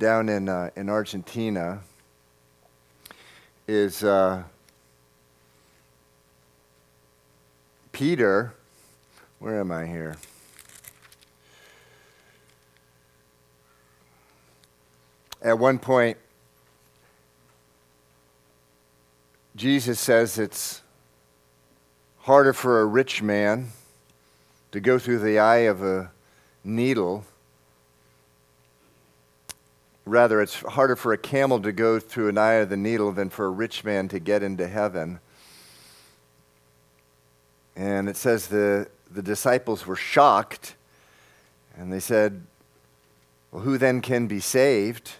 down in, uh, in Argentina is uh, Peter. Where am I here? At one point, Jesus says it's harder for a rich man to go through the eye of a needle. Rather, it's harder for a camel to go through an eye of the needle than for a rich man to get into heaven. And it says the, the disciples were shocked and they said, Well, who then can be saved?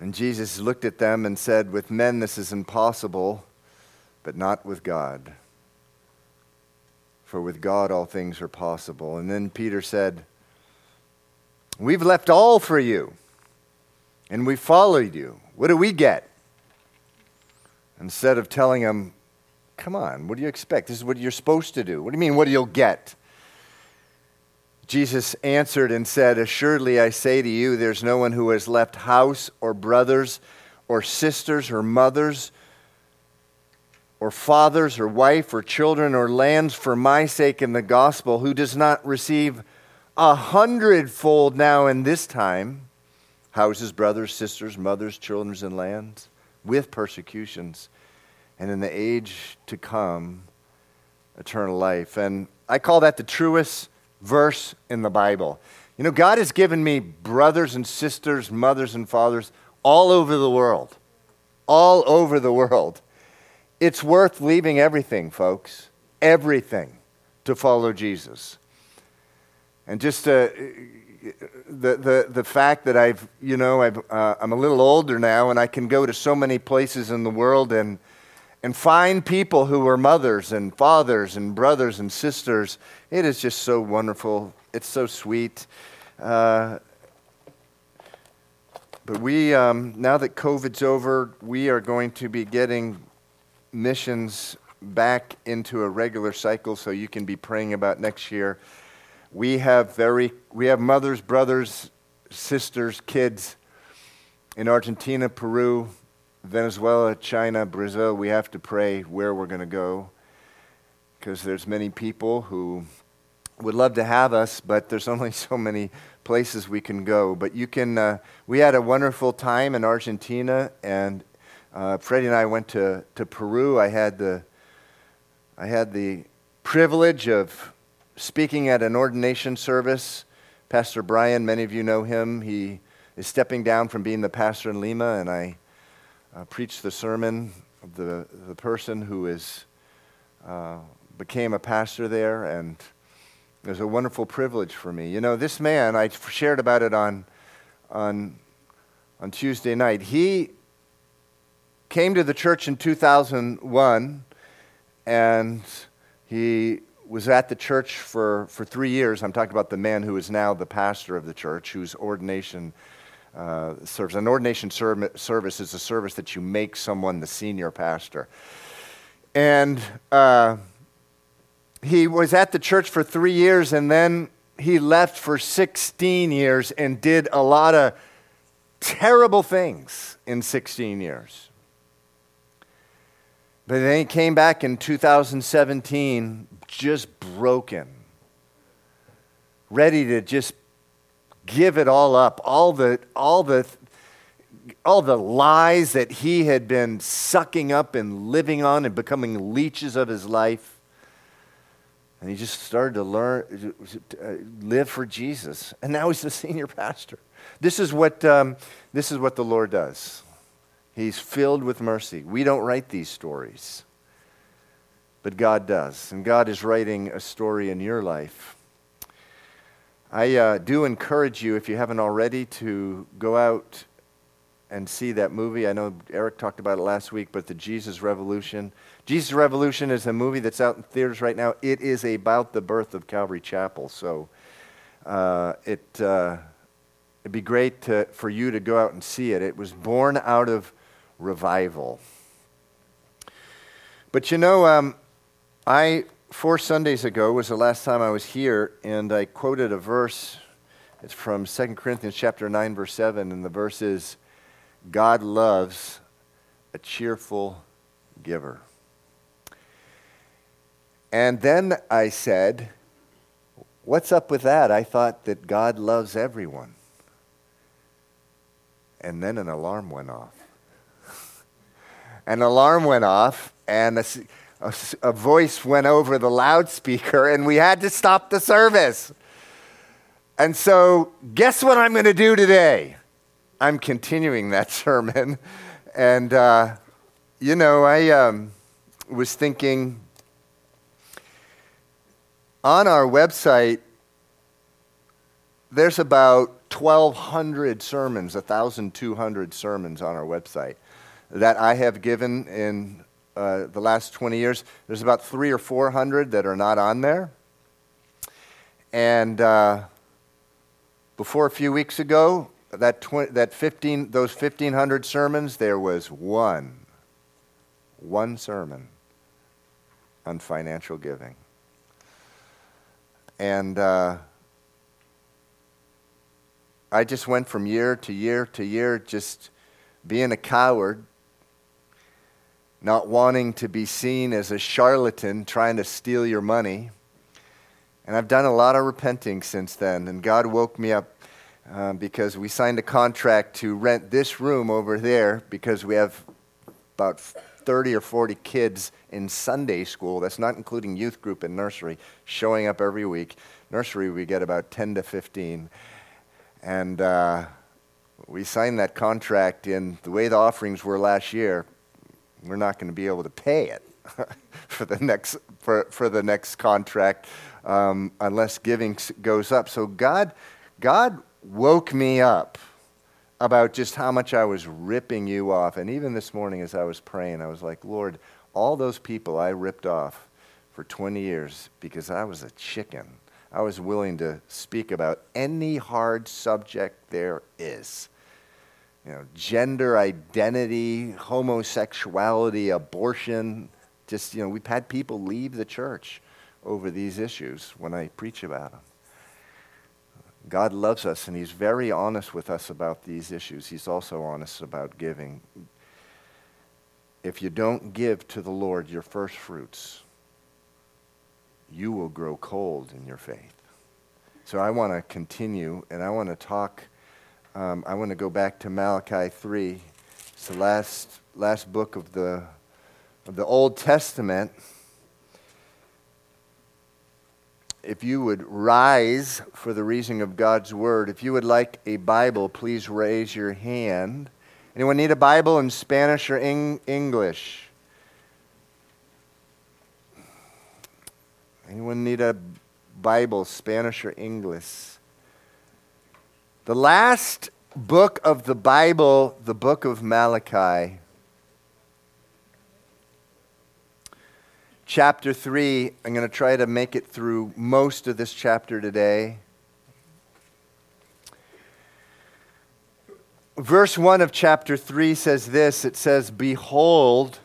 And Jesus looked at them and said, With men this is impossible, but not with God. For with God all things are possible. And then Peter said, We've left all for you, and we followed you. What do we get? Instead of telling him, Come on, what do you expect? This is what you're supposed to do. What do you mean, what do you get? Jesus answered and said, Assuredly I say to you, there's no one who has left house or brothers or sisters or mothers or fathers or wife or children or lands for my sake in the gospel who does not receive a hundredfold now in this time houses, brothers, sisters, mothers, children, and lands with persecutions, and in the age to come, eternal life. And I call that the truest verse in the Bible. You know, God has given me brothers and sisters, mothers and fathers all over the world. All over the world. It's worth leaving everything, folks. Everything to follow Jesus. And just uh, the, the, the fact that I've, you know, I've, uh, I'm a little older now and I can go to so many places in the world and and find people who are mothers and fathers and brothers and sisters. It is just so wonderful. It's so sweet. Uh, but we, um, now that COVID's over, we are going to be getting missions back into a regular cycle so you can be praying about next year. We have very, we have mothers, brothers, sisters, kids in Argentina, Peru, Venezuela, China, Brazil, we have to pray where we're going to go because there's many people who would love to have us, but there's only so many places we can go. But you can. Uh, we had a wonderful time in Argentina, and uh, Freddie and I went to, to Peru. I had the I had the privilege of speaking at an ordination service. Pastor Brian, many of you know him. He is stepping down from being the pastor in Lima, and I uh, preached the sermon of the, the person who is, uh, became a pastor there, and it was a wonderful privilege for me. You know, this man, I shared about it on, on, on Tuesday night. He came to the church in 2001, and he was at the church for, for three years. I'm talking about the man who is now the pastor of the church, whose ordination uh, service. An ordination service is a service that you make someone the senior pastor. And uh, he was at the church for three years and then he left for 16 years and did a lot of terrible things in 16 years. But then he came back in 2017 just broken, ready to just give it all up, all the, all the, all the lies that he had been sucking up and living on and becoming leeches of his life. And he just started to learn, uh, live for Jesus. And now he's the senior pastor. This is what, um, this is what the Lord does. He's filled with mercy. We don't write these stories, but God does. And God is writing a story in your life. I uh, do encourage you, if you haven't already, to go out and see that movie. I know Eric talked about it last week, but the Jesus Revolution. Jesus Revolution is a movie that's out in theaters right now. It is about the birth of Calvary Chapel. So uh, it, uh, it'd be great to, for you to go out and see it. It was born out of revival. But you know, um, I four Sundays ago was the last time I was here, and I quoted a verse It's from 2 Corinthians chapter 9 verse 7 and the verse is God loves a cheerful giver. And then I said, What's up with that? I thought that God loves everyone. And then an alarm went off. An alarm went off, and a, a, a, voice went over the loudspeaker, and we had to stop the service. And so, guess what I'm going to do today? I'm continuing that sermon. And, uh, you know, I um, was thinking on our website, there's about 1,200 sermons, 1,200 sermons on our website that I have given in uh, the last 20 years. There's about three or 400 that are not on there. And uh, before a few weeks ago, that, tw- that 15, those 1,500 sermons, there was one, one sermon on financial giving. And uh, I just went from year to year to year, just being a coward, not wanting to be seen as a charlatan trying to steal your money. And I've done a lot of repenting since then. And God woke me up uh, because we signed a contract to rent this room over there because we have about 30 or 40 kids in Sunday school, that's not including youth group and nursery, showing up every week. Nursery, we get about 10 to 15. And uh, we signed that contract in the way the offerings were last year, we're not going to be able to pay it for, the next, for, for the next contract um, unless giving goes up. So God, God woke me up about just how much I was ripping you off. And even this morning, as I was praying, I was like, Lord, all those people I ripped off for 20 years because I was a chicken. I was willing to speak about any hard subject there is. You know, gender identity, homosexuality, abortion. Just, you know, we've had people leave the church over these issues when I preach about them. God loves us, and He's very honest with us about these issues. He's also honest about giving. If you don't give to the Lord your first fruits, you will grow cold in your faith. So I want to continue, and I want to talk. Um, I want to go back to Malachi 3. It's the last, last book of the, of the Old Testament if you would rise for the reading of God's Word. If you would like a Bible, please raise your hand. Anyone need a Bible in Spanish or English? Anyone need a Bible, Spanish or English? The last book of the Bible, the book of Malachi, chapter 3. I'm going to try to make it through most of this chapter today. Verse 1 of chapter 3 says this it says, Behold,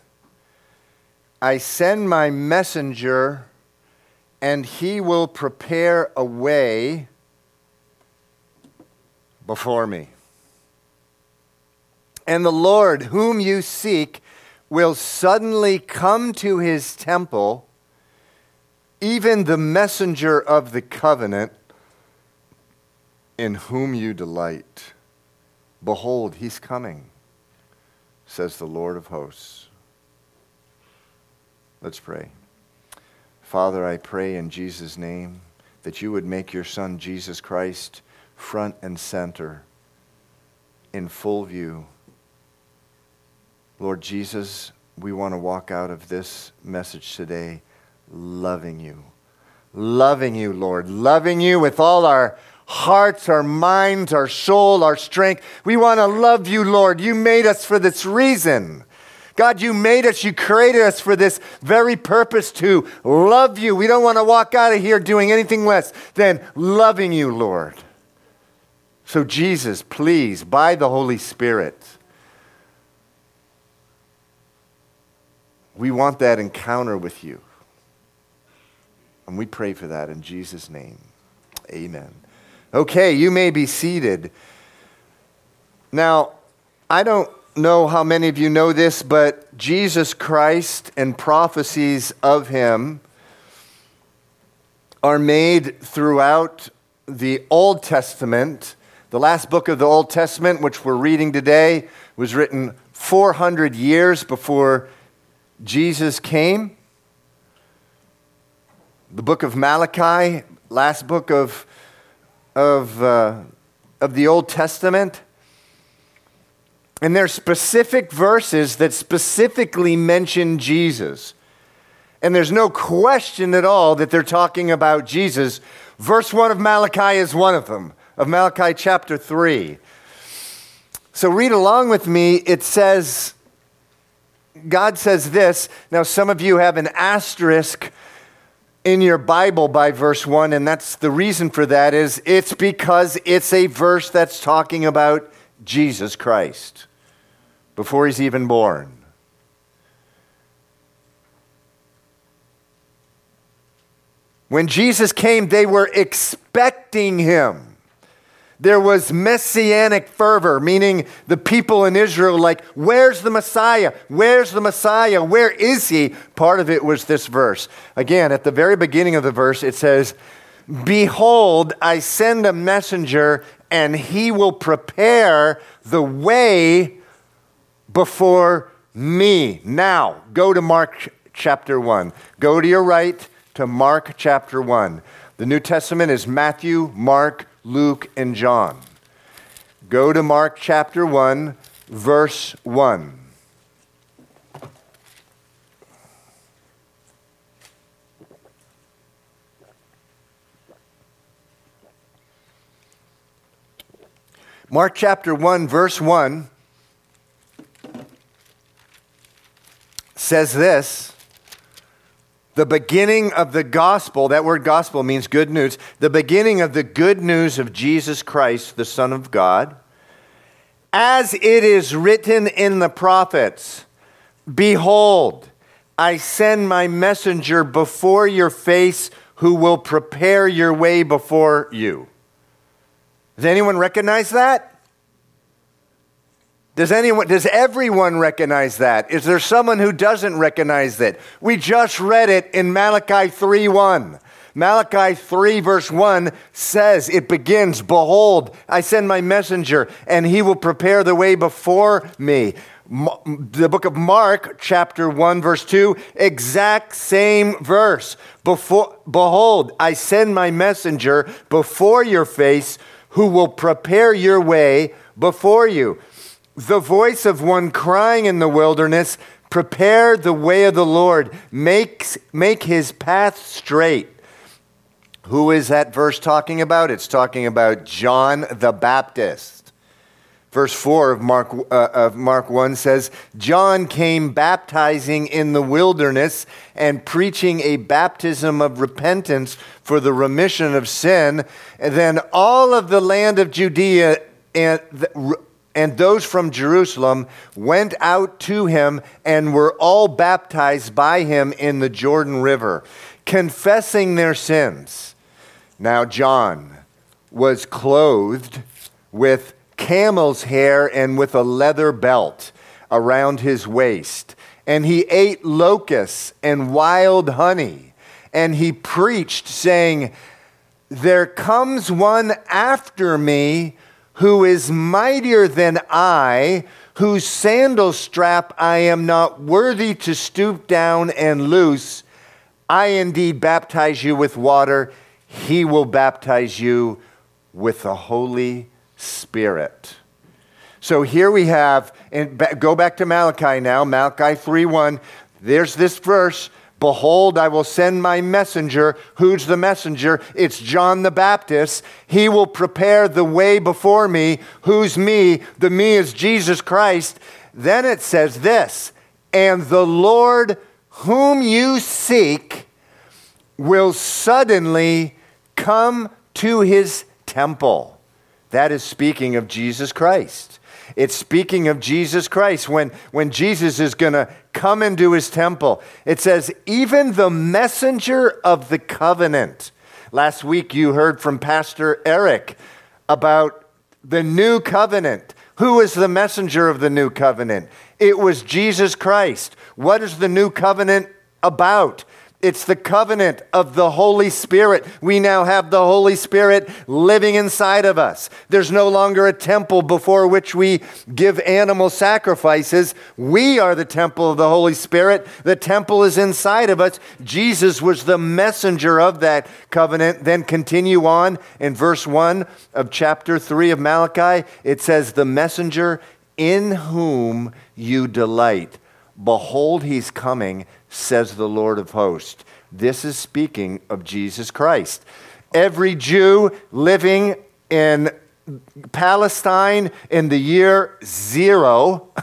I send my messenger, and he will prepare a way before me. And the Lord, whom you seek, will suddenly come to his temple, even the messenger of the covenant, in whom you delight. Behold, he's coming, says the Lord of hosts. Let's pray. Father, I pray in Jesus' name that you would make your Son, Jesus Christ, front and center, in full view Lord Jesus, we want to walk out of this message today loving you. Loving you, Lord. Loving you with all our hearts, our minds, our soul, our strength. We want to love you, Lord. You made us for this reason. God, you made us, you created us for this very purpose to love you. We don't want to walk out of here doing anything less than loving you, Lord. So, Jesus, please, by the Holy Spirit, We want that encounter with you. And we pray for that in Jesus' name. Amen. Okay, you may be seated. Now, I don't know how many of you know this, but Jesus Christ and prophecies of him are made throughout the Old Testament. The last book of the Old Testament, which we're reading today, was written 400 years before Jesus came. The book of Malachi, last book of, of, uh, of the Old Testament. And there's specific verses that specifically mention Jesus. And there's no question at all that they're talking about Jesus. Verse 1 of Malachi is one of them, of Malachi chapter 3. So read along with me. It says, God says this. Now, some of you have an asterisk in your Bible by verse 1, and that's the reason for that is it's because it's a verse that's talking about Jesus Christ before he's even born. When Jesus came, they were expecting him. There was messianic fervor, meaning the people in Israel, like, where's the Messiah? Where's the Messiah? Where is he? Part of it was this verse. Again, at the very beginning of the verse, it says, Behold, I send a messenger, and he will prepare the way before me. Now, go to Mark chapter 1. Go to your right to Mark chapter 1. The New Testament is Matthew, Mark, Luke, and John. Go to Mark chapter 1, verse 1. Mark chapter 1, verse 1 says this the beginning of the gospel, that word gospel means good news, the beginning of the good news of Jesus Christ, the Son of God, as it is written in the prophets Behold, I send my messenger before your face who will prepare your way before you. Does anyone recognize that? Does anyone does everyone recognize that? Is there someone who doesn't recognize that? We just read it in Malachi 3:1. Malachi 3 verse 1 says it begins, behold, I send my messenger and he will prepare the way before me. The book of Mark chapter 1 verse 2 exact same verse. Before behold, I send my messenger before your face who will prepare your way before you the voice of one crying in the wilderness, Prepare the way of the Lord, make, make his path straight. Who is that verse talking about? It's talking about John the Baptist. Verse 4 of Mark, uh, of Mark 1 says, John came baptizing in the wilderness and preaching a baptism of repentance for the remission of sin. And then all of the land of Judea and the, and those from Jerusalem went out to him and were all baptized by him in the Jordan River, confessing their sins. Now, John was clothed with camel's hair and with a leather belt around his waist, and he ate locusts and wild honey, and he preached, saying, There comes one after me who is mightier than I, whose sandal strap I am not worthy to stoop down and loose. I indeed baptize you with water, he will baptize you with the Holy Spirit. So here we have, and go back to Malachi now, Malachi 3 1. There's this verse Behold, I will send my messenger. Who's the messenger? It's John the Baptist. He will prepare the way before me. Who's me? The me is Jesus Christ. Then it says this And the Lord whom you seek will suddenly come to his temple. That is speaking of Jesus Christ. It's speaking of Jesus Christ when, when Jesus is going to come into his temple. It says, even the messenger of the covenant. Last week you heard from Pastor Eric about the new covenant. Who is the messenger of the new covenant? It was Jesus Christ. What is the new covenant about? It's the covenant of the Holy Spirit. We now have the Holy Spirit living inside of us. There's no longer a temple before which we give animal sacrifices. We are the temple of the Holy Spirit. The temple is inside of us. Jesus was the messenger of that covenant. Then continue on in verse 1 of chapter 3 of Malachi. It says, The messenger in whom you delight. Behold, he's coming says the Lord of hosts. This is speaking of Jesus Christ. Every Jew living in Palestine in the year zero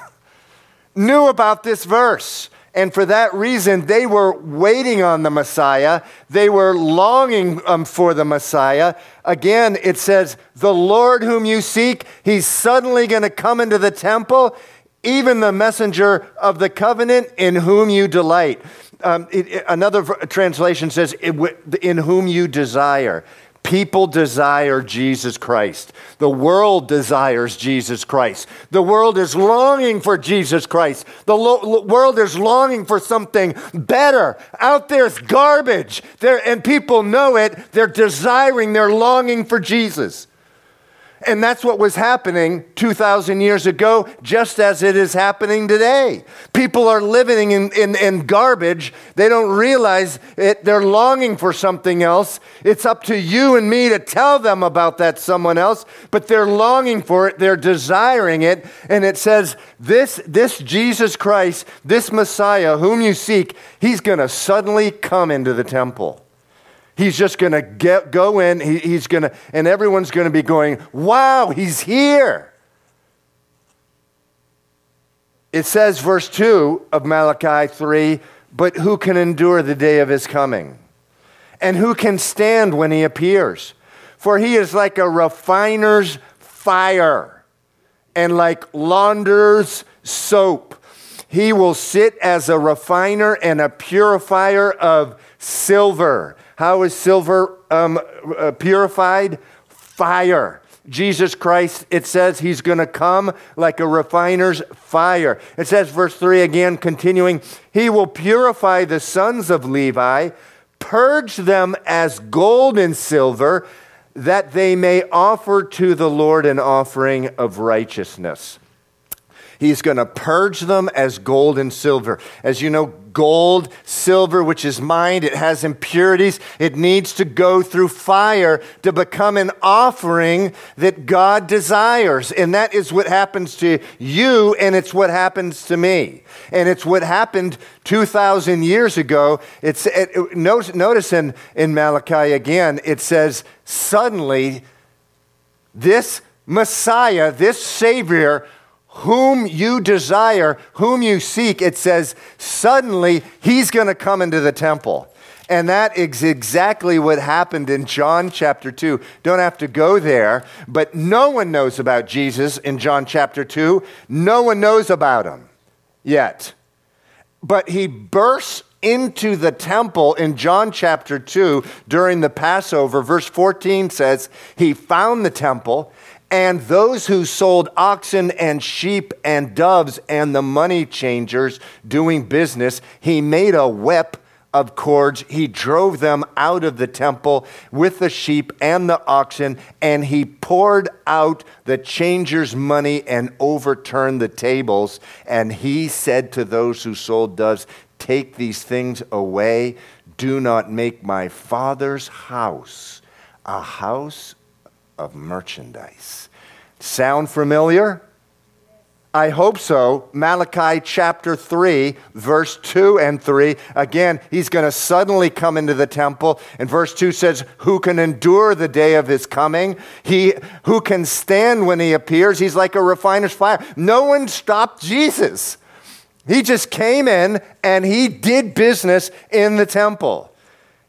knew about this verse. And for that reason, they were waiting on the Messiah. They were longing um, for the Messiah. Again, it says, The Lord whom you seek, he's suddenly going to come into the temple even the messenger of the covenant in whom you delight. Um, it, it, another translation says, in whom you desire. People desire Jesus Christ. The world desires Jesus Christ. The world is longing for Jesus Christ. The lo- world is longing for something better. Out there's garbage. There, and people know it. They're desiring, they're longing for Jesus. And that's what was happening 2,000 years ago, just as it is happening today. People are living in, in, in, garbage. They don't realize it. They're longing for something else. It's up to you and me to tell them about that someone else, but they're longing for it. They're desiring it. And it says, this, this Jesus Christ, this Messiah whom you seek, he's going to suddenly come into the temple. He's just going to go in, he, he's going to, and everyone's going to be going, wow, he's here. It says, verse 2 of Malachi 3 but who can endure the day of his coming? And who can stand when he appears? For he is like a refiner's fire and like launderer's soap. He will sit as a refiner and a purifier of silver how is silver um, uh, purified? Fire. Jesus Christ, it says he's going to come like a refiner's fire. It says, verse 3 again, continuing, he will purify the sons of Levi, purge them as gold and silver, that they may offer to the Lord an offering of righteousness. He's going to purge them as gold and silver. As you know, gold, silver, which is mined, it has impurities. It needs to go through fire to become an offering that God desires. And that is what happens to you, and it's what happens to me. And it's what happened 2,000 years ago. It's, it, notice in, in Malachi again, it says, suddenly, this Messiah, this Savior, whom you desire, whom you seek, it says, suddenly he's going to come into the temple. And that is exactly what happened in John chapter 2. Don't have to go there, but no one knows about Jesus in John chapter 2. No one knows about him yet. But he bursts into the temple in John chapter 2 during the Passover. Verse 14 says, He found the temple and those who sold oxen and sheep and doves and the money changers doing business, he made a whip of cords. He drove them out of the temple with the sheep and the oxen, and he poured out the changers' money and overturned the tables. And he said to those who sold doves, Take these things away. Do not make my father's house a house of merchandise. Sound familiar? I hope so. Malachi chapter 3, verse 2 and 3. Again, he's going to suddenly come into the temple. And verse 2 says, Who can endure the day of his coming? He who can stand when he appears? He's like a refiner's fire. No one stopped Jesus. He just came in and he did business in the temple.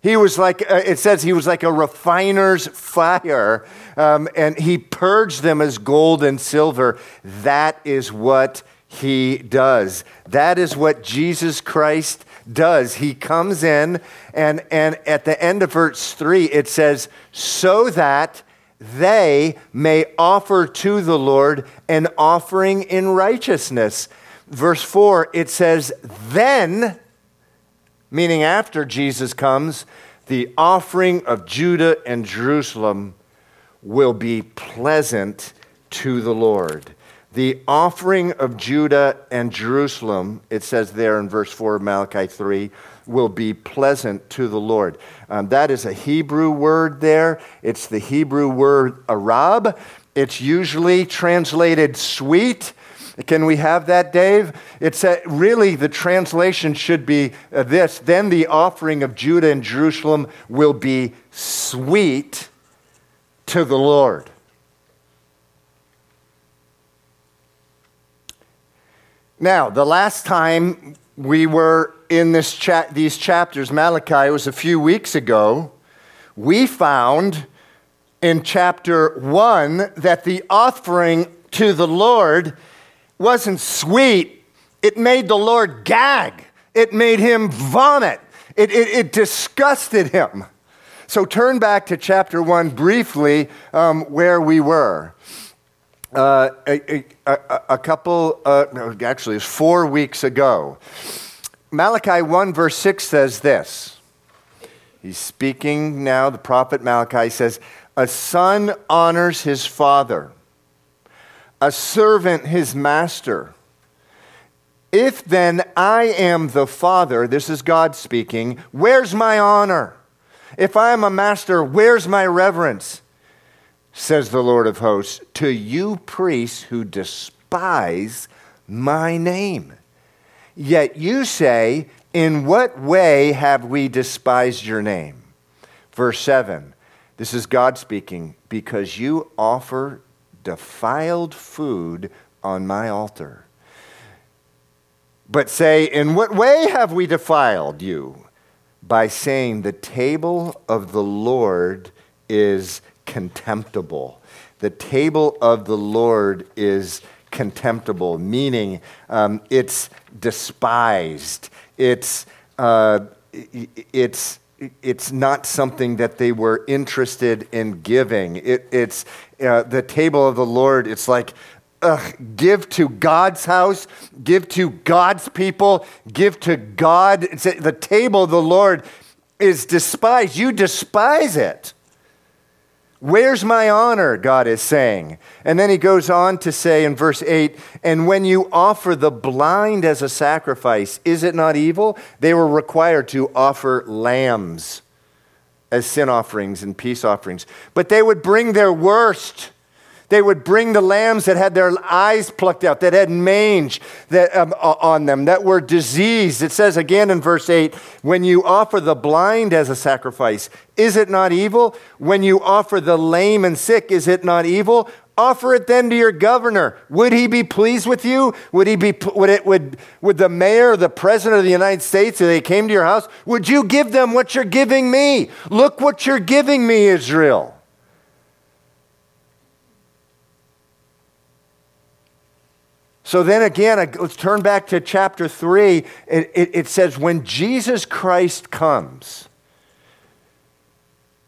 He was like, uh, it says he was like a refiner's fire, um, and he purged them as gold and silver. That is what he does. That is what Jesus Christ does. He comes in, and, and at the end of verse 3, it says, So that they may offer to the Lord an offering in righteousness. Verse 4, it says, Then, meaning after Jesus comes, the offering of Judah and Jerusalem will be pleasant to the Lord. The offering of Judah and Jerusalem, it says there in verse 4 of Malachi 3, will be pleasant to the Lord. Um, that is a Hebrew word there. It's the Hebrew word arab. It's usually translated sweet. Can we have that, Dave? It's a, really the translation should be uh, this then the offering of Judah and Jerusalem will be sweet to the Lord. Now, the last time we were in this cha- these chapters, Malachi, was a few weeks ago, we found in chapter 1 that the offering to the Lord wasn't sweet, it made the Lord gag, it made him vomit, it, it, it disgusted him. So turn back to chapter 1 briefly, um, where we were. Uh, a, a, a, couple, uh, no, actually, it's four weeks ago. Malachi 1, verse 6 says this. He's speaking now, the prophet Malachi says, A son honors his father, a servant his master. If then I am the father, this is God speaking, where's my honor? If I am a master, where's my reverence? Says the Lord of hosts, to you priests who despise my name. Yet you say, In what way have we despised your name? Verse 7. This is God speaking, because you offer defiled food on my altar. But say, In what way have we defiled you? By saying, The table of the Lord is contemptible. The table of the Lord is contemptible, meaning um, it's despised. It's, uh, it's, it's not something that they were interested in giving. It, it's uh, the table of the Lord. It's like, ugh, give to God's house, give to God's people, give to God. It's, the table of the Lord is despised. You despise it. Where's my honor? God is saying. And then he goes on to say in verse 8, and when you offer the blind as a sacrifice, is it not evil? They were required to offer lambs as sin offerings and peace offerings, but they would bring their worst they would bring the lambs that had their eyes plucked out, that had mange that, um, on them, that were diseased. It says again in verse 8 when you offer the blind as a sacrifice, is it not evil? When you offer the lame and sick, is it not evil? Offer it then to your governor. Would he be pleased with you? Would he be would it would would the mayor, the president of the United States, if they came to your house, would you give them what you're giving me? Look what you're giving me, Israel. So then again, let's turn back to chapter 3. It, it, it, says, When Jesus Christ comes,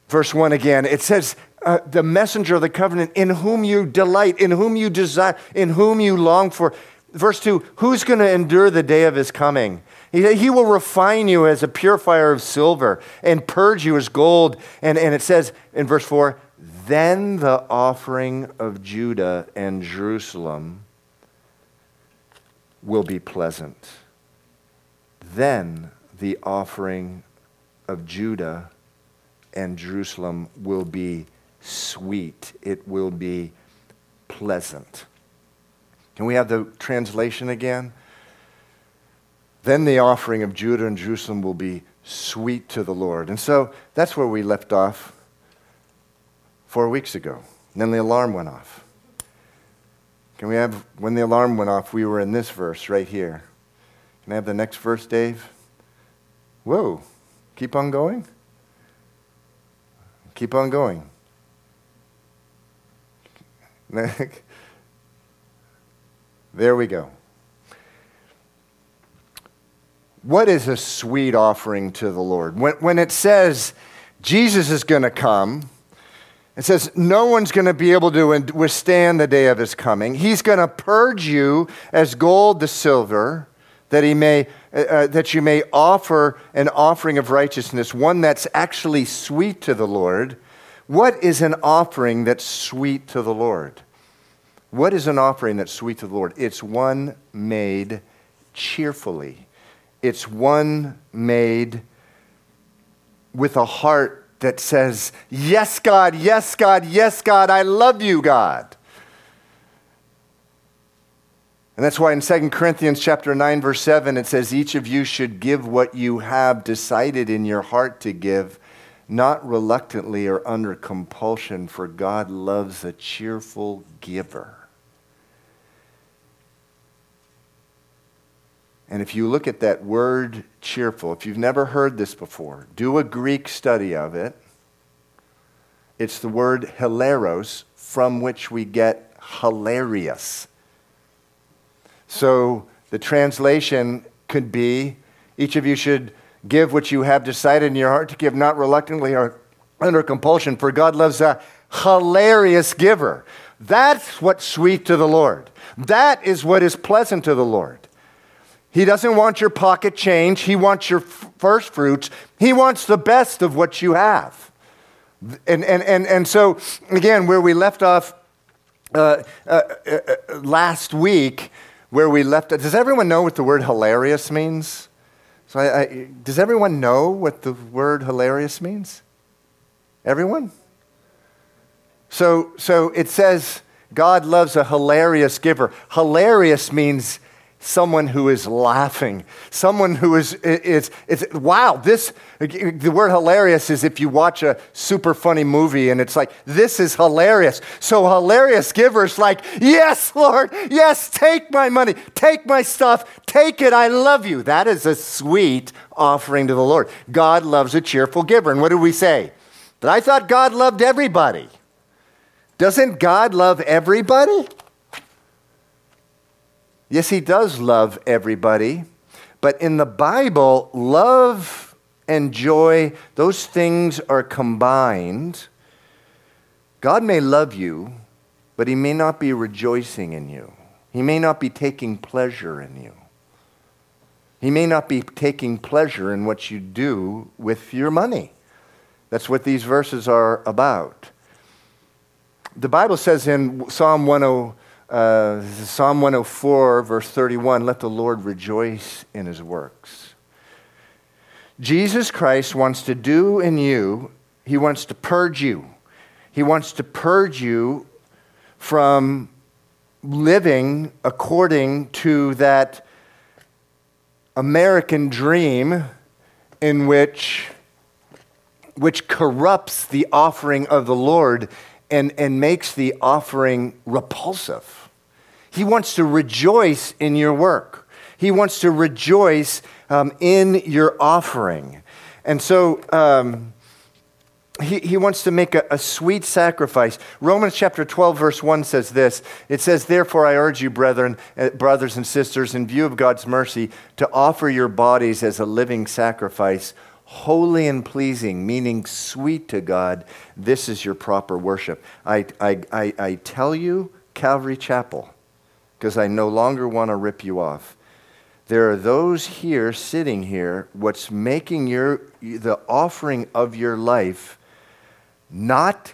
verse 1 again, it says, uh, The messenger of the covenant, in whom you delight, in whom you desire, in whom you long for. Verse 2 Who's going to endure the day of his coming? He, he will refine you as a purifier of silver and purge you as gold. And, and it says in verse 4 Then the offering of Judah and Jerusalem will be pleasant. Then the offering of Judah and Jerusalem will be sweet. It will be pleasant. Can we have the translation again? Then the offering of Judah and Jerusalem will be sweet to the Lord. And so that's where we left off four weeks ago. And then the alarm went off. Can we have, when the alarm went off, we were in this verse right here. Can I have the next verse, Dave? Whoa, keep on going? Keep on going. there we go. What is a sweet offering to the Lord? When, when it says Jesus is going to come, it says no one's going to be able to withstand the day of his coming. He's going to purge you as gold the silver, that he may uh, uh, that you may offer an offering of righteousness, one that's actually sweet to the Lord. What is an offering that's sweet to the Lord? What is an offering that's sweet to the Lord? It's one made cheerfully. It's one made with a heart that says, Yes, God, yes, God, yes, God, I love you, God. And that's why in 2 Corinthians chapter 9 verse 7 it says each of you should give what you have decided in your heart to give not reluctantly or under compulsion for God loves a cheerful giver. And if you look at that word cheerful, if you've never heard this before, do a Greek study of it. It's the word hilaros, from which we get hilarious. So the translation could be each of you should give what you have decided in your heart to give, not reluctantly or under compulsion, for God loves a hilarious giver. That's what's sweet to the Lord. That is what is pleasant to the Lord. He doesn't want your pocket change. He wants your f- first fruits. He wants the best of what you have. And, and, and, and so, again, where we left off uh, uh, uh, uh last week, where we left, does everyone know what the word hilarious means? So, I, I, does everyone know what the word hilarious means? Everyone? So, so it says God loves a hilarious giver. Hilarious means someone who is laughing, someone who is, is, is, wow, this, the word hilarious is if you watch a super funny movie and it's like, this is hilarious. So hilarious givers like, yes, Lord, yes, take my money, take my stuff, take it, I love you. That is a sweet offering to the Lord. God loves a cheerful giver. And what did we say? But I thought God loved everybody. Doesn't God love everybody? Yes, he does love everybody, but in the Bible, love and joy, those things are combined. God may love you, but he may not be rejoicing in you. He may not be taking pleasure in you. He may not be taking pleasure in what you do with your money. That's what these verses are about. The Bible says in Psalm 100. Uh, Psalm 104, verse 31 let the Lord rejoice in his works. Jesus Christ wants to do in you, he wants to purge you. He wants to purge you from living according to that American dream in which which corrupts the offering of the Lord and, and makes the offering repulsive. He wants to rejoice in your work, He wants to rejoice um, in your offering. And so, um, he, he wants to make a, a, sweet sacrifice. Romans chapter 12, verse 1 says this It says, Therefore, I urge you, brethren, uh, brothers and sisters, in view of God's mercy, to offer your bodies as a living sacrifice, holy and pleasing, meaning sweet to God, this is your proper worship. I, I, I, I tell you, Calvary Chapel, because I no longer want to rip you off. There are those here sitting here, what's making your, the offering of your life not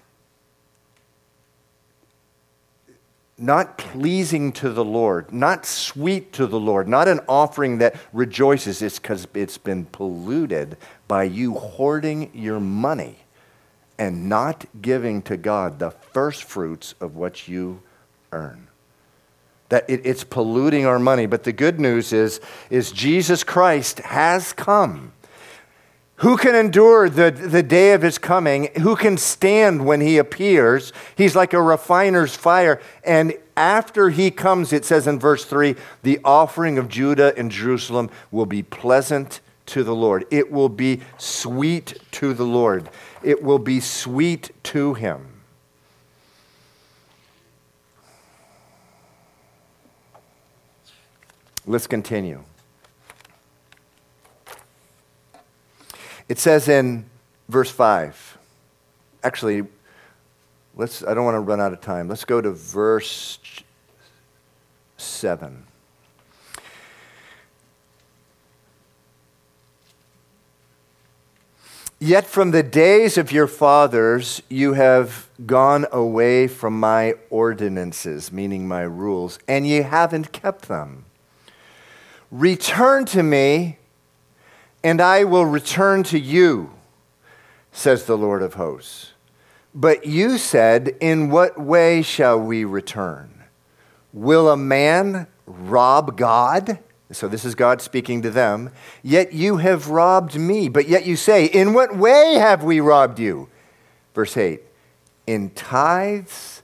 not pleasing to the Lord, not sweet to the Lord, not an offering that rejoices, it's because it's been polluted by you hoarding your money and not giving to God the first fruits of what you earn. That it, it's polluting our money. But the good news is, is Jesus Christ has come who can endure the, the day of his coming? Who can stand when he appears? He's like a refiner's fire. And after he comes, it says in verse 3 the offering of Judah and Jerusalem will be pleasant to the Lord. It will be sweet to the Lord. It will be sweet to him. Let's continue. It says in verse 5, actually, let's, I don't want to run out of time. Let's go to verse 7. Yet from the days of your fathers you have gone away from my ordinances, meaning my rules, and ye haven't kept them. Return to me, and I will return to you, says the Lord of hosts. But you said, In what way shall we return? Will a man rob God? So this is God speaking to them. Yet you have robbed me. But yet you say, In what way have we robbed you? Verse 8 In tithes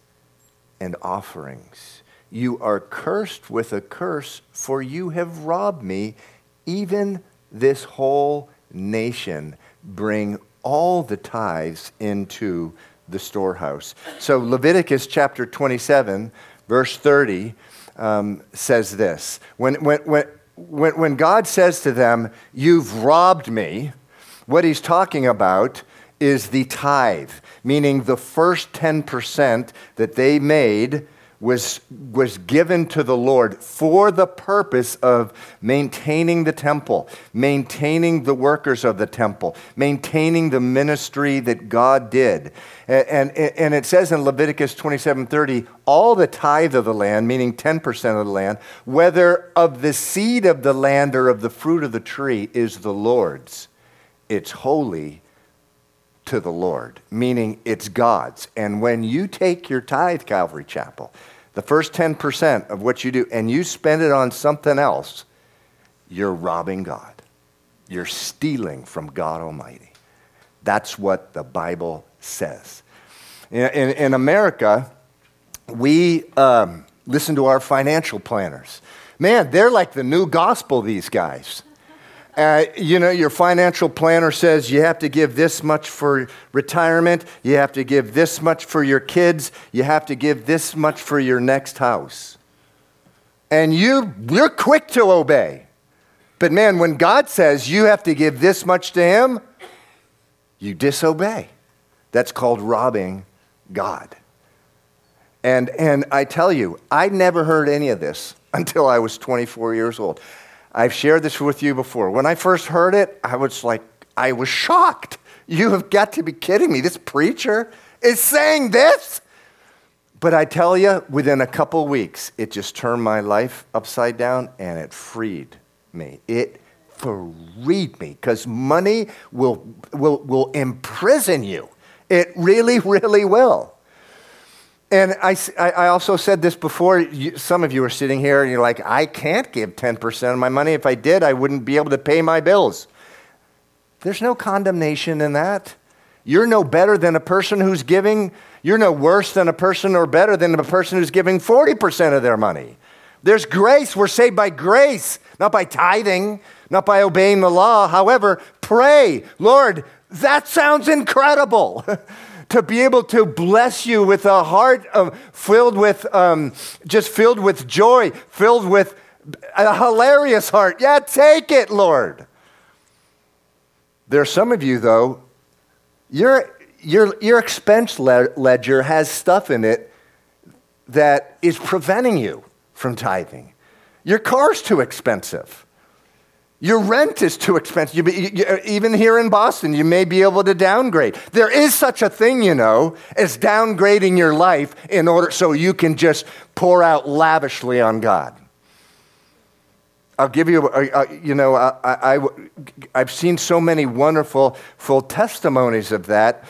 and offerings. You are cursed with a curse, for you have robbed me, even this whole nation. Bring all the tithes into the storehouse. So Leviticus chapter 27, verse 30 um, says this when, when, when, when, when God says to them, You've robbed me, what he's talking about is the tithe, meaning the first 10% that they made was, was given to the Lord for the purpose of maintaining the temple, maintaining the workers of the temple, maintaining the ministry that God did. And, and, and it says in Leviticus 27:30, all the tithe of the land, meaning 10% of the land, whether of the seed of the land or of the fruit of the tree, is the Lord's. It's holy to the Lord, meaning it's God's. And when you take your tithe, Calvary Chapel, the first 10% of what you do, and you spend it on something else, you're robbing God. You're stealing from God Almighty. That's what the Bible says. In, in, in America, we um, listen to our financial planners. Man, they're like the new gospel, these guys. Uh, you know, your financial planner says you have to give this much for retirement, you have to give this much for your kids, you have to give this much for your next house. And you, you're quick to obey. But man, when God says you have to give this much to Him, you disobey. That's called robbing God. And, and I tell you, I never heard any of this until I was 24 years old. I've shared this with you before. When I first heard it, I was like, I was shocked. You have got to be kidding me. This preacher is saying this? But I tell you, within a couple weeks, it just turned my life upside down and it freed me. It freed me because money will, will, will imprison you. It really, really will. And I, I also said this before. You, some of you are sitting here and you're like, I can't give 10% of my money. If I did, I wouldn't be able to pay my bills. There's no condemnation in that. You're no better than a person who's giving, you're no worse than a person or better than a person who's giving 40% of their money. There's grace. We're saved by grace, not by tithing, not by obeying the law. However, pray, Lord, that sounds incredible. to be able to bless you with a heart um, filled with, um, just filled with joy, filled with a hilarious heart. Yeah, take it, Lord. There are some of you, though, your, your, your expense ledger has stuff in it that is preventing you from tithing. Your car's too expensive. Your rent is too expensive. You, you, even here in Boston, you may be able to downgrade. There is such a thing, you know, as downgrading your life in order so you can just pour out lavishly on God. I'll give you, a, a, you know, I, I, I've seen so many wonderful full testimonies of that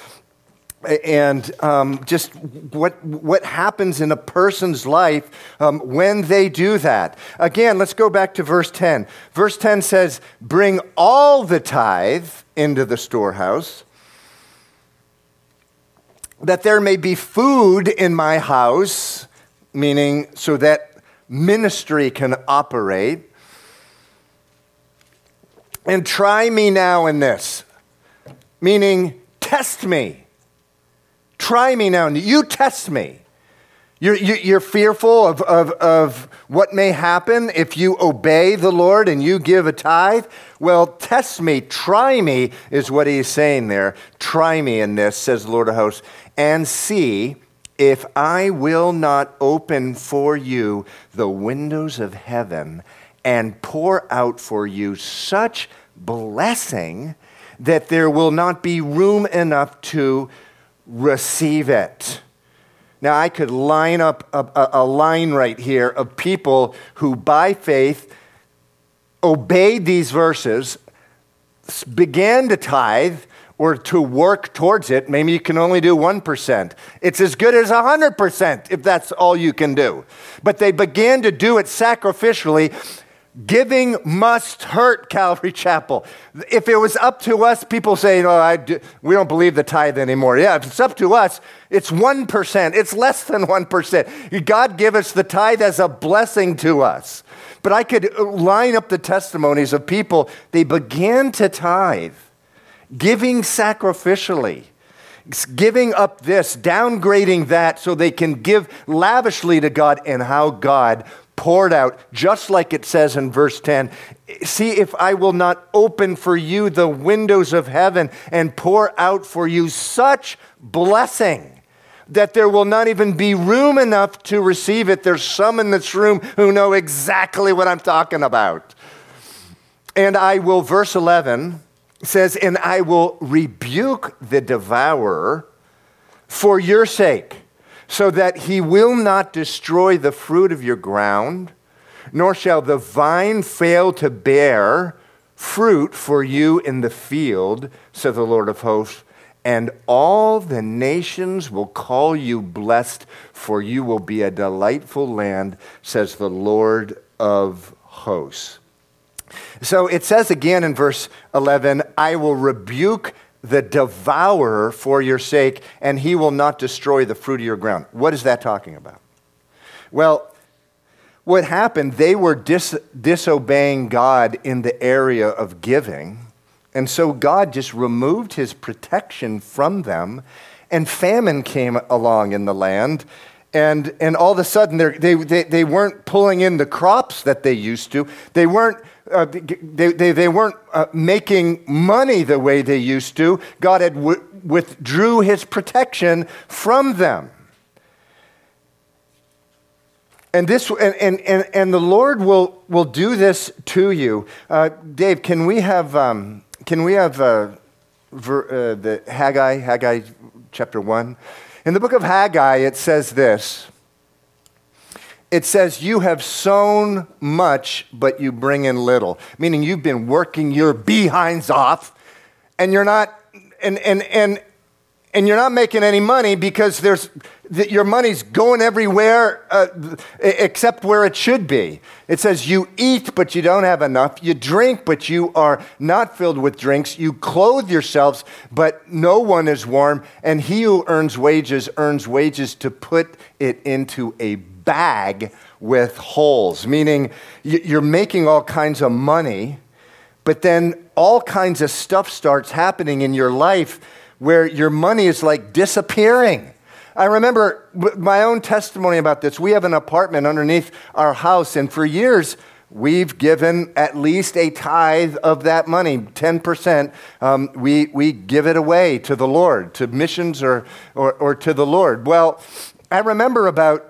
and um, just what, what happens in a person's life um, when they do that. Again, let's go back to verse 10. Verse 10 says, Bring all the tithe into the storehouse, that there may be food in my house, meaning so that ministry can operate. And try me now in this, meaning test me Try me now. You test me. You're, you're fearful of, of, of what may happen if you obey the Lord and you give a tithe? Well, test me, try me, is what he's saying there. Try me in this, says the Lord of hosts, and see if I will not open for you the windows of heaven and pour out for you such blessing that there will not be room enough to receive it. Now, I could line up a, a, line right here of people who, by faith, obeyed these verses, began to tithe or to work towards it. Maybe you can only do 1%. It's as good as 100% if that's all you can do. But they began to do it sacrificially Giving must hurt, Calvary Chapel. If it was up to us, people say, no, oh, do, we don't believe the tithe anymore. Yeah, if it's up to us, it's 1%. It's less than 1%. God give us the tithe as a blessing to us. But I could uh, line up the testimonies of people, they began to tithe, giving sacrificially giving up this, downgrading that so they can give lavishly to God, and how God poured out, just like it says in verse 10 See if I will not open for you the windows of heaven and pour out for you such blessing that there will not even be room enough to receive it. There's some in this room who know exactly what I'm talking about. And I will, verse 11 says, And I will rebuke the devourer for your sake so that he will not destroy the fruit of your ground, nor shall the vine fail to bear fruit for you in the field, said the Lord of hosts. And all the nations will call you blessed, for you will be a delightful land, says the Lord of hosts. So it says again in verse 11, I will rebuke the devourer for your sake, and he will not destroy the fruit of your ground. What is that talking about? Well, what happened, they were dis- disobeying God in the area of giving, and so God just removed his protection from them, and famine came along in the land. And, and all of a sudden, they, they, they weren't pulling in the crops that they used to. They weren't uh, they, they, they, weren't uh, making money the way they used to. God had w- withdrew his protection from them. And, this, and, and, and, and the Lord will, will do this to you. Uh, Dave, can we have, um, can we have uh, ver, uh, the Haggai, Haggai chapter 1? In the book of Haggai, it says this it says, You have sown much, but you bring in little. Meaning you've been working your behinds off, and you're not, and, and, and, and you're not making any money because there's, your money's going everywhere uh, except where it should be. It says, You eat, but you don't have enough. You drink, but you are not filled with drinks. You clothe yourselves, but no one is warm. And he who earns wages earns wages to put it into a bag with holes, meaning you're making all kinds of money, but then all kinds of stuff starts happening in your life where your money is like disappearing. I remember my own testimony about this. We have an apartment underneath our house, and for years, we've given at least a tithe of that money, 10%. Um, we, we give it away to the Lord, to missions or, or, or to the Lord. Well, I remember about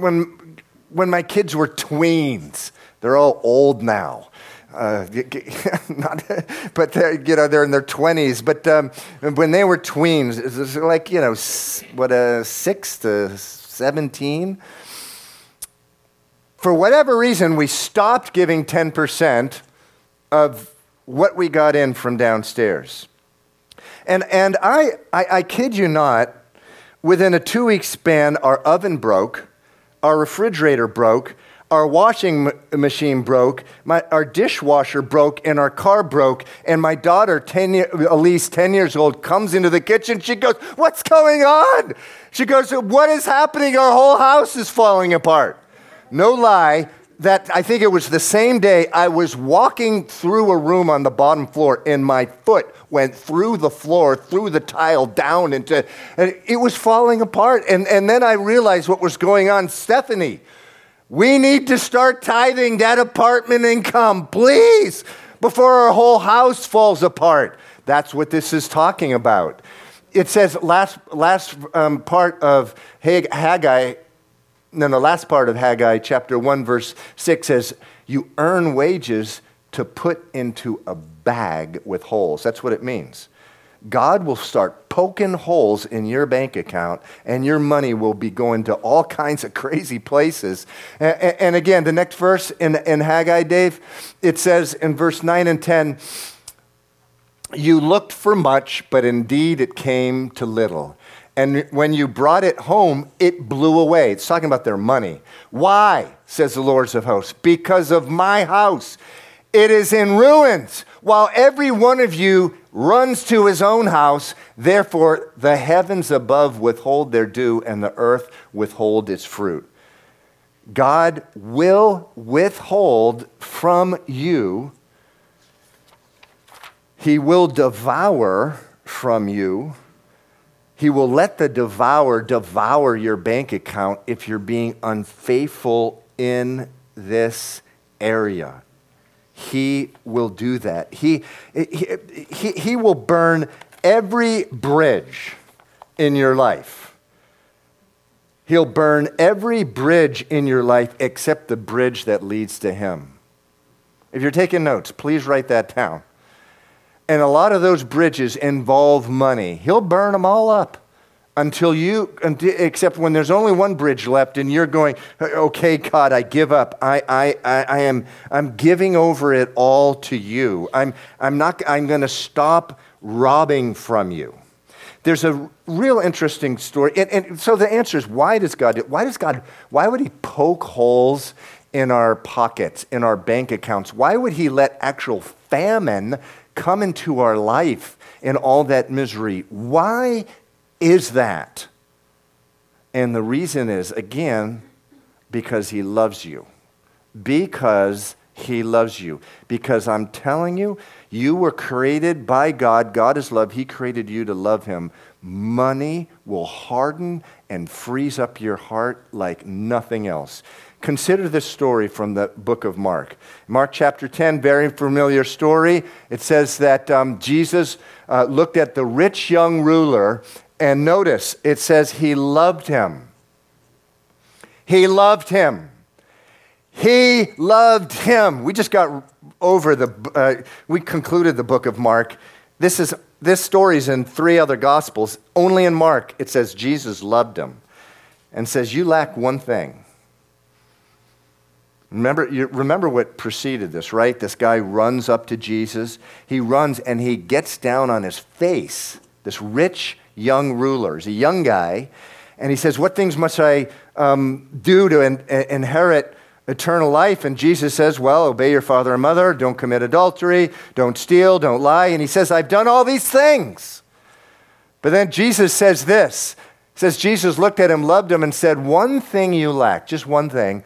when, when my kids were tweens, they're all old now. Uh, not, but they're, you know, they're in their 20s. But um, when they were tweens, it was like, you know, what, uh, 6 to 17? For whatever reason, we stopped giving 10% of what we got in from downstairs. And, and I, I, I kid you not, within a two week span, our oven broke our refrigerator broke, our washing machine broke, my, our dishwasher broke, and our car broke. And my daughter, 10 year, Elise, 10 years old, comes into the kitchen. She goes, What's going on? She goes, What is happening? Our whole house is falling apart. No lie, that I think it was the same day I was walking through a room on the bottom floor and my foot went through the floor, through the tile, down into, and it was falling apart. And, and then I realized what was going on. Stephanie, we need to start tithing that apartment income, please, before our whole house falls apart. That's what this is talking about. It says, last, last um, part of Haggai no, the last part of Haggai chapter 1, verse 6 says, You earn wages to put into a bag with holes. That's what it means. God will start poking holes in your bank account, and your money will be going to all kinds of crazy places. And, and again, the next verse in, in Haggai, Dave, it says in verse 9 and 10, You looked for much, but indeed it came to little. And when you brought it home, it blew away. It's talking about their money. Why, says the Lord of hosts? Because of my house. It is in ruins, while every one of you runs to his own house. Therefore, the heavens above withhold their dew, and the earth withhold its fruit. God will withhold from you, He will devour from you he will let the devourer devour your bank account if you're being unfaithful in this area. He will do that. He, he, he, he will burn every bridge in your life. He'll burn every bridge in your life except the bridge that leads to Him. If you're taking notes, please write that down. And a lot of those bridges involve money. He'll burn them all up until you, except when there's only one bridge left and you're going, okay, God, I give up. I, I, I, I am, I'm giving over it all to you. I'm, I'm not, I'm going to stop robbing from you. There's a real interesting story. And, and so the answer is why does God, why does God, why would he poke holes in our pockets, in our bank accounts? Why would he let actual famine come into our life in all that misery. Why is that? And the reason is, again, because he loves you. Because he loves you. Because I'm telling you, you were created by God. God is love. He created you to love him. Money will harden and freeze up your heart like nothing else. Consider this story from the book of Mark. Mark chapter 10, very familiar story. It says that um, Jesus uh, looked at the rich young ruler, and notice it says he loved him. He loved him. He loved him. We just got over the, uh, we concluded the book of Mark. This is this story is in three other gospels. Only in Mark it says Jesus loved him and says, You lack one thing. Remember, you remember what preceded this, right? This guy runs up to Jesus. He runs and he gets down on his face. This rich young ruler. He's a young guy. And he says, What things must I um, do to in- inherit eternal life? And Jesus says, Well, obey your father and mother, don't commit adultery, don't steal, don't lie. And he says, I've done all these things. But then Jesus says this. Says Jesus looked at him, loved him, and said, One thing you lack, just one thing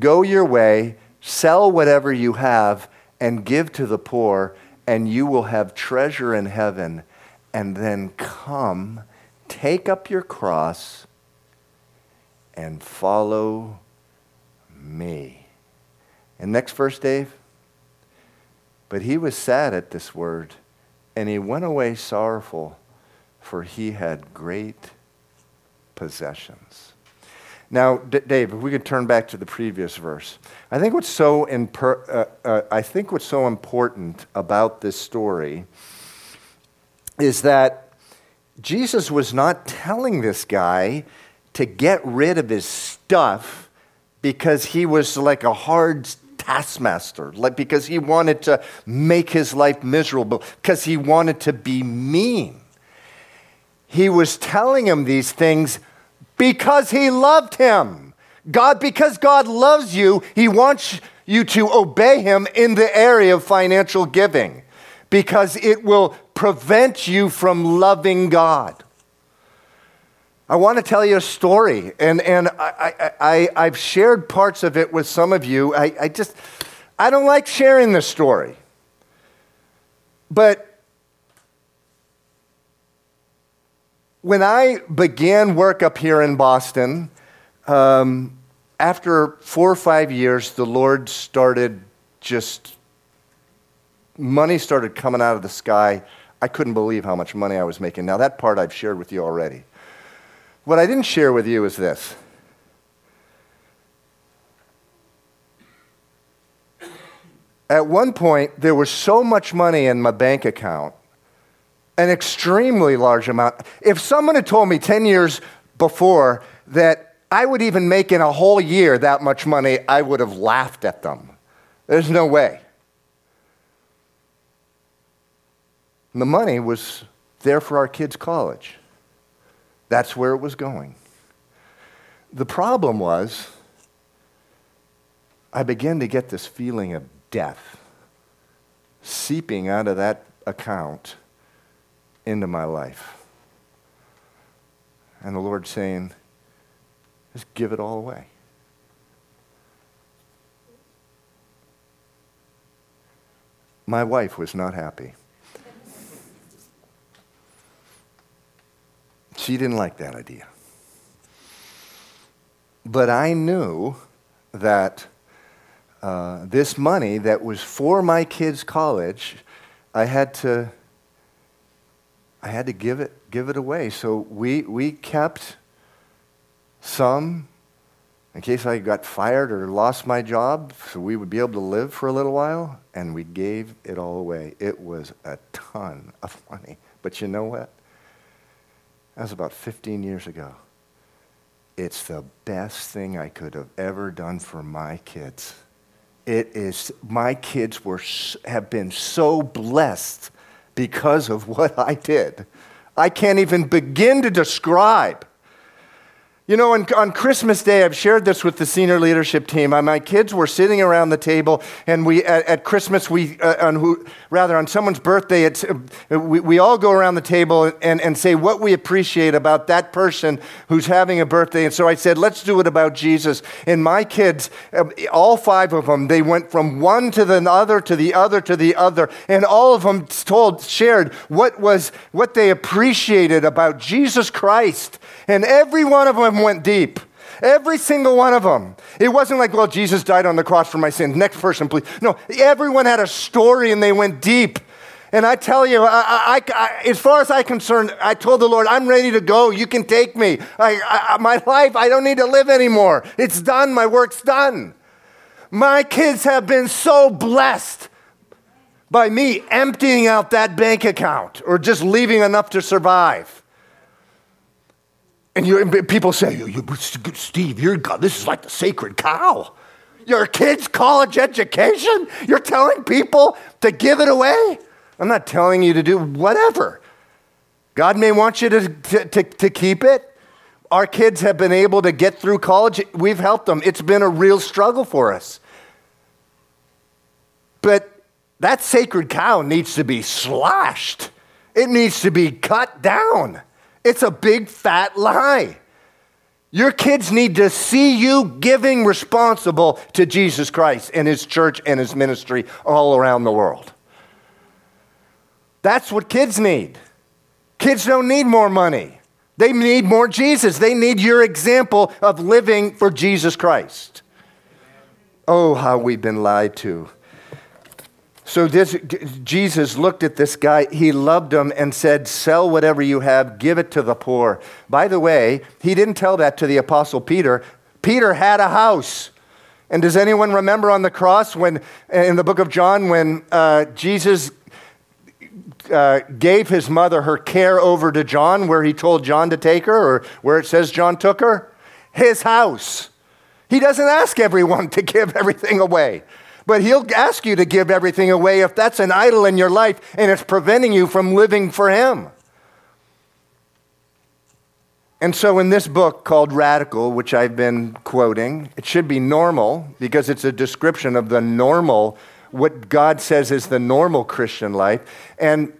Go your way, sell whatever you have, and give to the poor, and you will have treasure in heaven. And then come, take up your cross, and follow me. And next verse, Dave. But he was sad at this word, and he went away sorrowful, for he had great possessions. Now, D- Dave, if we could turn back to the previous verse, I think what's so imper- uh, uh, I think what's so important about this story is that Jesus was not telling this guy to get rid of his stuff because he was like a hard taskmaster, like because he wanted to make his life miserable, because he wanted to be mean. He was telling him these things because he loved him. God, because God loves you, he wants you to obey him in the area of financial giving because it will prevent you from loving God. I want to tell you a story, and, and I, I, have shared parts of it with some of you. I, I just, I don't like sharing this story. But when I began work up here in Boston, um, after four or five years, the Lord started just, money started coming out of the sky. I couldn't believe how much money I was making. Now, that part I've shared with you already. What I didn't share with you is this. At one point, there was so much money in my bank account, an extremely large amount. If someone had told me 10 years before that I would even make in a whole year that much money, I would have laughed at them. There's no way. And the money was there for our kids' college. That's where it was going. The problem was, I began to get this feeling of death seeping out of that account into my life. And the Lord saying, just give it all away. My wife was not happy. She didn't like that idea. But I knew that uh, this money that was for my kids' college, I had to, I had to give it, give it away. So we, we kept some in case I got fired or lost my job, so we would be able to live for a little while, and we gave it all away. It was a ton of money. But you know what? That was about 15 years ago. It's the best thing I could have ever done for my kids. It is, my kids were, have been so blessed because of what I did. I can't even begin to describe you know, on, on, Christmas Day, I've shared this with the senior leadership team. My kids were sitting around the table, and we at, at Christmas, we uh, on who, rather on someone's birthday, it's, uh, we, we all go around the table and, and say what we appreciate about that person who's having a birthday. And so I said, let's do it about Jesus. And my kids, uh, all five of them, they went from one to the other to the other to the other, and all of them told, shared what was what they appreciated about Jesus Christ. And every one of them went deep. Every single one of them. It wasn't like, well, Jesus died on the cross for my sins. Next person, please. No, everyone had a story and they went deep. And I tell you, I, I, I, as far as I'm concerned, I told the Lord, I'm ready to go. You can take me. my life, I don't need to live anymore. It's done. My work's done. My kids have been so blessed by me emptying out that bank account or just leaving enough to survive. And you, people say, Steve, you're, God. this is like the sacred cow. Your kid's college education? You're telling people to give it away? I'm not telling you to do whatever. God may want you to, to, to, to keep it. Our kids have been able to get through college. We've helped them. It's been a real struggle for us. But that sacred cow needs to be slashed, it needs to be cut down. It's a big fat lie. Your kids need to see you giving responsible to Jesus Christ and his church and his ministry all around the world. That's what kids need. Kids don't need more money. They need more Jesus. They need your example of living for Jesus Christ. Oh, how we've been lied to. So this, Jesus looked at this guy, he loved him, and said, Sell whatever you have, give it to the poor. By the way, he didn't tell that to the Apostle Peter. Peter had a house. And does anyone remember on the cross when, in the book of John, when uh, Jesus uh, gave his mother her care over to John, where he told John to take her, or where it says John took her? His house. He doesn't ask everyone to give everything away. But he'll ask you to give everything away if that's an idol in your life and it's preventing you from living for him. And so, in this book called Radical, which I've been quoting, it should be normal because it's a description of the normal, what God says is the normal Christian life. And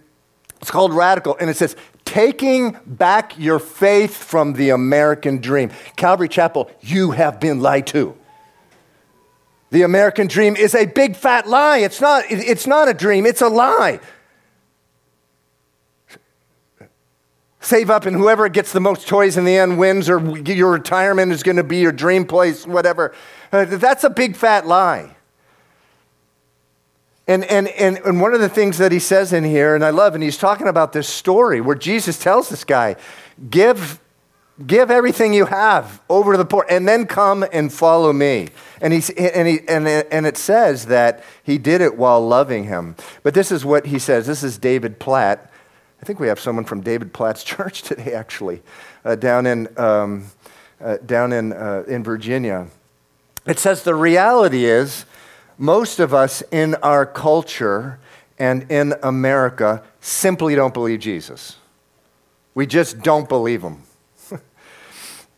it's called Radical. And it says, taking back your faith from the American dream. Calvary Chapel, you have been lied to. The American dream is a big fat lie. It's not, it's not a dream, it's a lie. Save up, and whoever gets the most toys in the end wins, or your retirement is going to be your dream place, whatever. Uh, that's a big fat lie. And, and, and, and one of the things that he says in here, and I love, and he's talking about this story where Jesus tells this guy, give, give everything you have over to the poor, and then come and follow me. And, he's, and, he, and, and it says that he did it while loving him. But this is what he says. This is David Platt. I think we have someone from David Platt's church today, actually, uh, down, in, um, uh, down in, uh, in Virginia. It says the reality is, most of us in our culture and in America simply don't believe Jesus. We just don't believe him.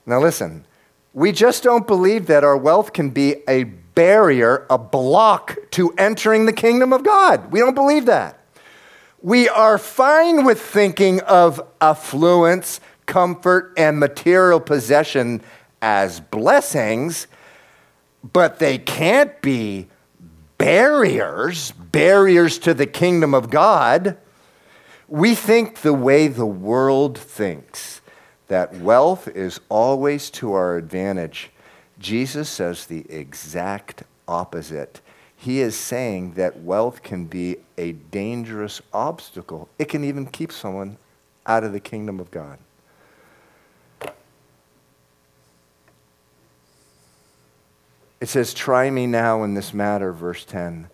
Now, listen, we just don't believe that our wealth can be a barrier, a block to entering the kingdom of God. We don't believe that. We are fine with thinking of affluence, comfort, and material possession as blessings, but they can't be barriers, barriers to the kingdom of God, we think the way the world thinks, that wealth is always to our advantage. Jesus says the exact opposite. He is saying that wealth can be a dangerous obstacle. It can even keep someone out of the kingdom of God. It says, Try me now in this matter, verse 10,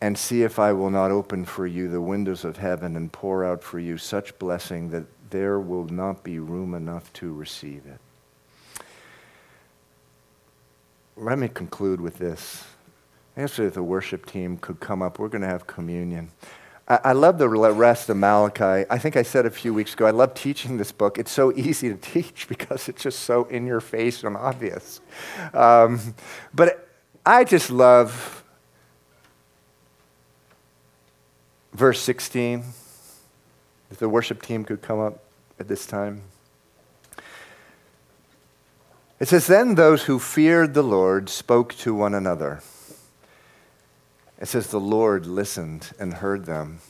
and see if I will not open for you the windows of heaven and pour out for you such blessing that there will not be room enough to receive it. Let me conclude with this. Actually, if the worship team could come up, we're going to have communion. I, I love the rest of Malachi. I think I said a few weeks ago, I love teaching this book. It's so easy to teach because it's just so in your face and obvious. Um, but I just love verse 16. If the worship team could come up at this time. It says, Then those who feared the Lord spoke to one another. It says, The Lord listened and heard them.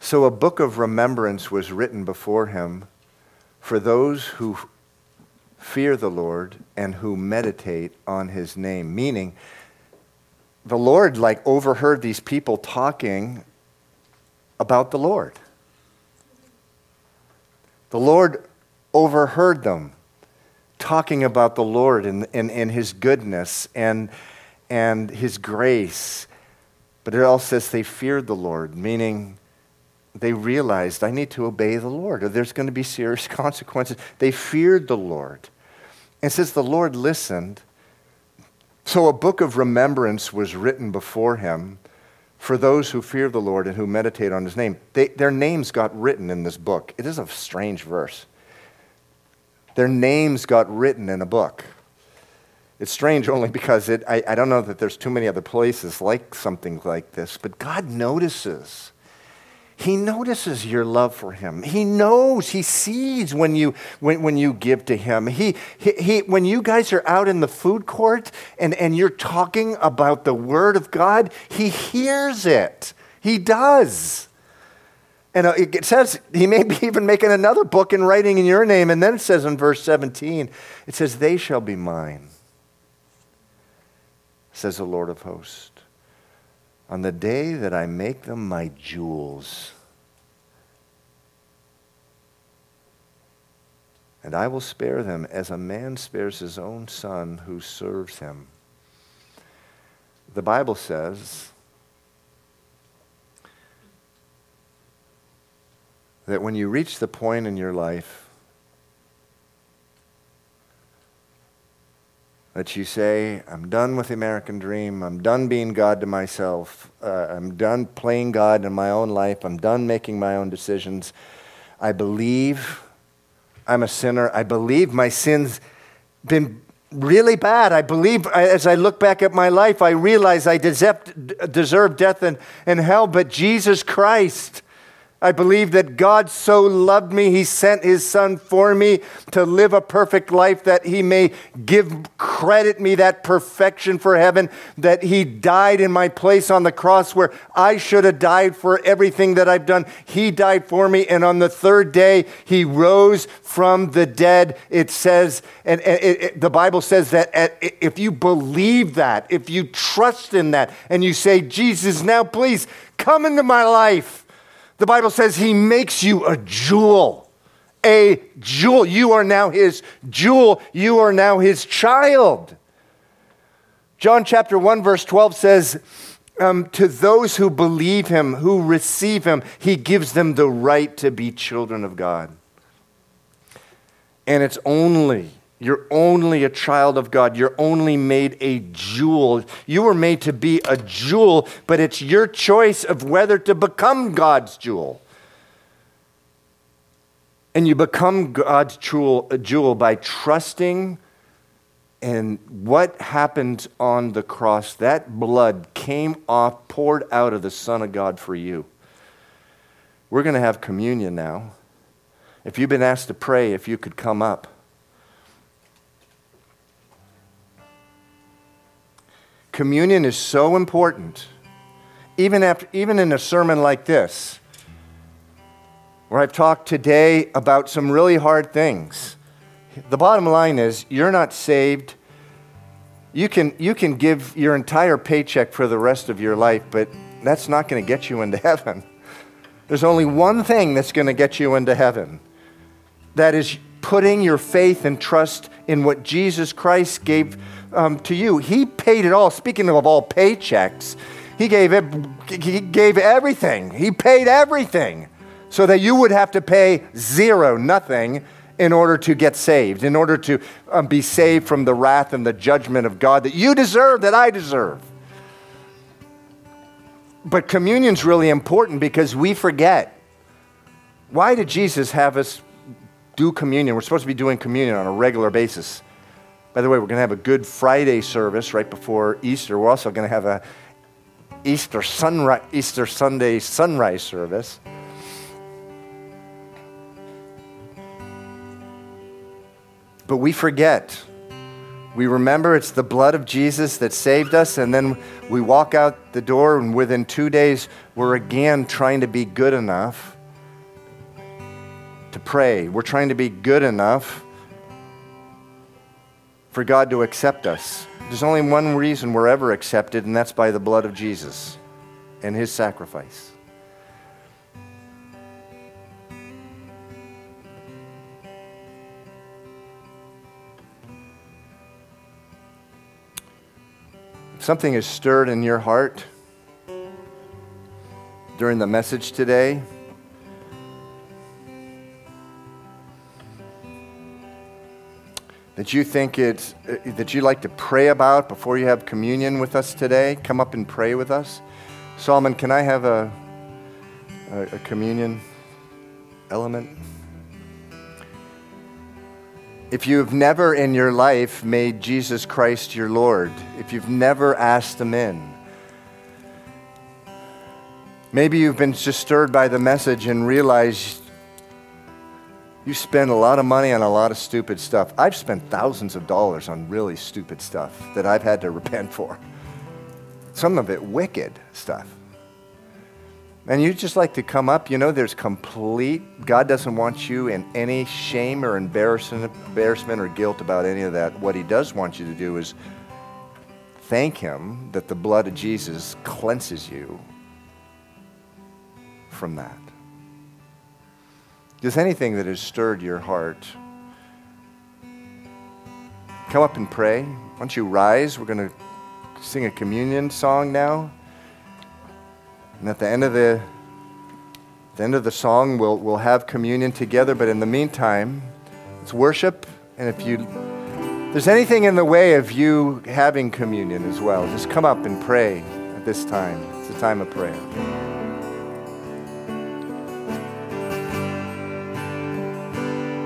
So a book of remembrance was written before him for those who fear the Lord and who meditate on his name. Meaning, the Lord like overheard these people talking about the Lord. The Lord overheard them talking about the Lord and, and, and his goodness and and his grace. But it all says they feared the Lord, meaning they realized, I need to obey the Lord, or there's going to be serious consequences. They feared the Lord. And says the Lord listened. So a book of remembrance was written before him for those who fear the Lord and who meditate on his name. They, their names got written in this book. It is a strange verse. Their names got written in a book. It's strange only because it, I, I don't know that there's too many other places like something like this, but God notices. He notices your love for him. He knows, he sees when you, when, when you give to him. He, he, he, when you guys are out in the food court and, and you're talking about the word of God, he hears it. He does. And uh, it says he may be even making another book and writing in your name. And then it says in verse 17, it says, They shall be mine says the Lord of hosts. On the day that I make them my jewels, and I will spare them as a man spares his own son who serves him. The Bible says that when you reach the point in your life that you say, I'm done with the American dream. I'm done being God to myself. Uh, I'm done playing God in my own life. I'm done making my own decisions. I believe I'm a sinner. I believe my sins been really bad. I believe as I look back at my life, I realize I deserve, deserve death and, and hell, but Jesus Christ I believe that God so loved me, He sent His Son for me to live a perfect life, that He may give credit me that perfection for heaven, that He died in my place on the cross where I should have died for everything that I've done. He died for me, and on the third day, He rose from the dead. It says, and it, it, the Bible says that if you believe that, if you trust in that, and you say, Jesus, now please come into my life the Bible says he makes you a jewel. A jewel. You are now his jewel. You are now his child. John chapter 1, verse 12 says, um, To those who believe him, who receive him, he gives them the right to be children of God. And it's only you're only a child of God. You're only made a jewel. You were made to be a jewel, but it's your choice of whether to become God's jewel. And you become God's jewel, jewel by trusting and what happened on the cross. That blood came off, poured out of the Son of God for you. We're going to have communion now. If you've been asked to pray, if you could come up. Communion is so important, even, after, even in a sermon like this, where I've talked today about some really hard things. The bottom line is you're not saved. You can, you can give your entire paycheck for the rest of your life, but that's not going to get you into heaven. There's only one thing that's going to get you into heaven that is putting your faith and trust in what Jesus Christ gave um, to you. He paid it all. Speaking of all paychecks, he gave, it, he gave everything. He paid everything so that you would have to pay zero, nothing, in order to get saved, in order to um, be saved from the wrath and the judgment of God that you deserve, that I deserve. But communion's really important because we forget. Why did Jesus have us do communion? We're supposed to be doing communion on a regular basis. By the way, we're going to have a Good Friday service right before Easter. We're also going to have a Easter sunrise, Easter Sunday sunrise service. But we forget. We remember it's the blood of Jesus that saved us, and then we walk out the door, and within two days, we're again trying to be good enough to pray. We're trying to be good enough for God to accept us. There's only one reason we're ever accepted, and that's by the blood of Jesus and his sacrifice. If something is stirred in your heart during the message today, that you think it's uh, that you like to pray about before you have communion with us today, come up and pray with us. Solomon, can I have a, a, a communion element? If you've never in your life made Jesus Christ your Lord, if you've never asked Him in, maybe you've been just stirred by the message and realized you spend a lot of money on a lot of stupid stuff. I've spent thousands of dollars on really stupid stuff that I've had to repent for. Some of it wicked stuff. And you just like to come up, you know, there's complete, God doesn't want you in any shame or embarrassment, or guilt about any of that. What He does want you to do is thank Him that the blood of Jesus cleanses you from that. Does anything that has stirred your heart come up and pray? Why don't you rise? We're going to sing a communion song now. And at the end of the, the end of the song, we'll, we'll have communion together. But in the meantime, it's worship. And if you there's anything in the way of you having communion as well, just come up and pray at this time. It's a time of prayer.